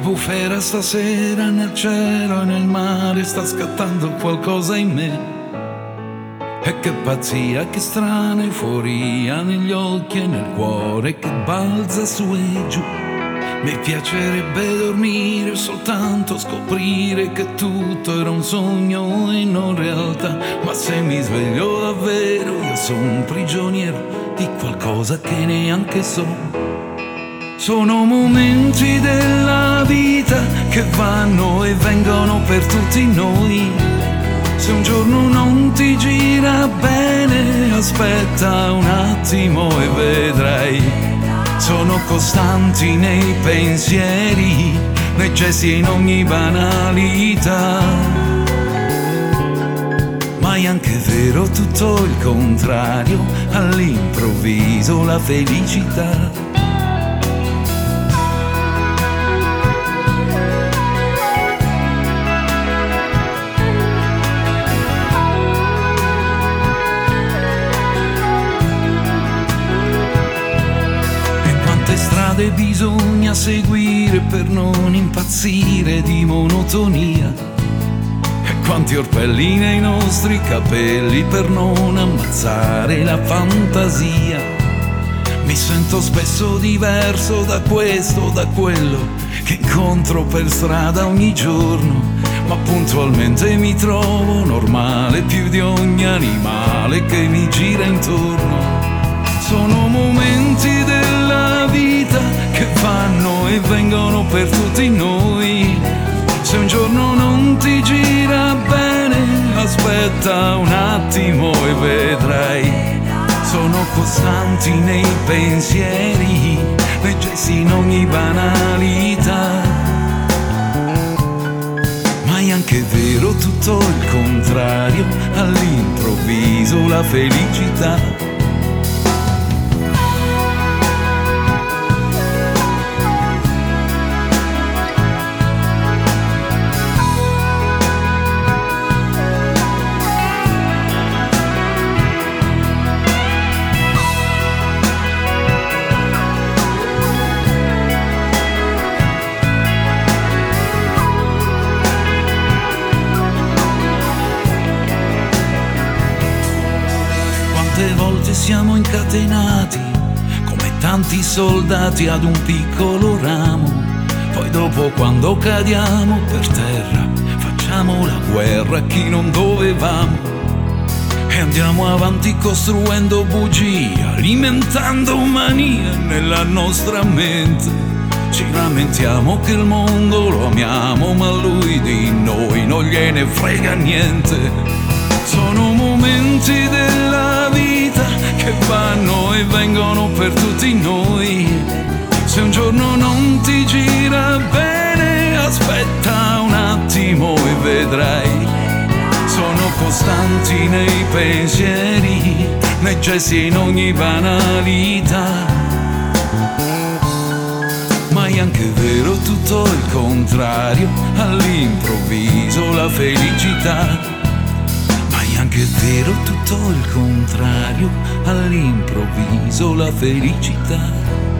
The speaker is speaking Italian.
bufera stasera nel cielo e nel mare sta scattando qualcosa in me. E che pazzia, che strana euforia negli occhi e nel cuore che balza su e giù. Mi piacerebbe dormire soltanto scoprire che tutto era un sogno e non realtà. Ma se mi sveglio davvero io sono un prigioniero di qualcosa che neanche so. Sono momenti della vita che vanno e vengono per tutti noi. Se un giorno non ti gira bene, aspetta un attimo e vedrai. Sono costanti nei pensieri, nei gesti e in ogni banalità. Ma è anche vero tutto il contrario, all'improvviso la felicità bisogna seguire per non impazzire di monotonia. E quanti orpelli nei nostri capelli per non ammazzare la fantasia. Mi sento spesso diverso da questo, da quello che incontro per strada ogni giorno, ma puntualmente mi trovo normale più di ogni animale che mi gira intorno. Per tutti noi. Se un giorno non ti gira bene, aspetta un attimo e vedrai. Sono costanti nei pensieri, nei in ogni banalità. Ma è anche vero tutto il contrario, all'improvviso la felicità siamo incatenati come tanti soldati ad un piccolo ramo. Poi dopo quando cadiamo per terra facciamo la guerra a chi non dovevamo. E andiamo avanti costruendo bugie, alimentando mania nella nostra mente. Ci lamentiamo che il mondo lo amiamo, ma lui di noi non gliene frega niente. Sono momenti vita che vanno e vengono per tutti noi. Se un giorno non ti gira bene, aspetta un attimo e vedrai. Sono costanti nei pensieri, nei gesti e in ogni banalità. Ma è anche vero tutto il contrario, all'improvviso la felicità anche vero tutto il contrario, all'improvviso la felicità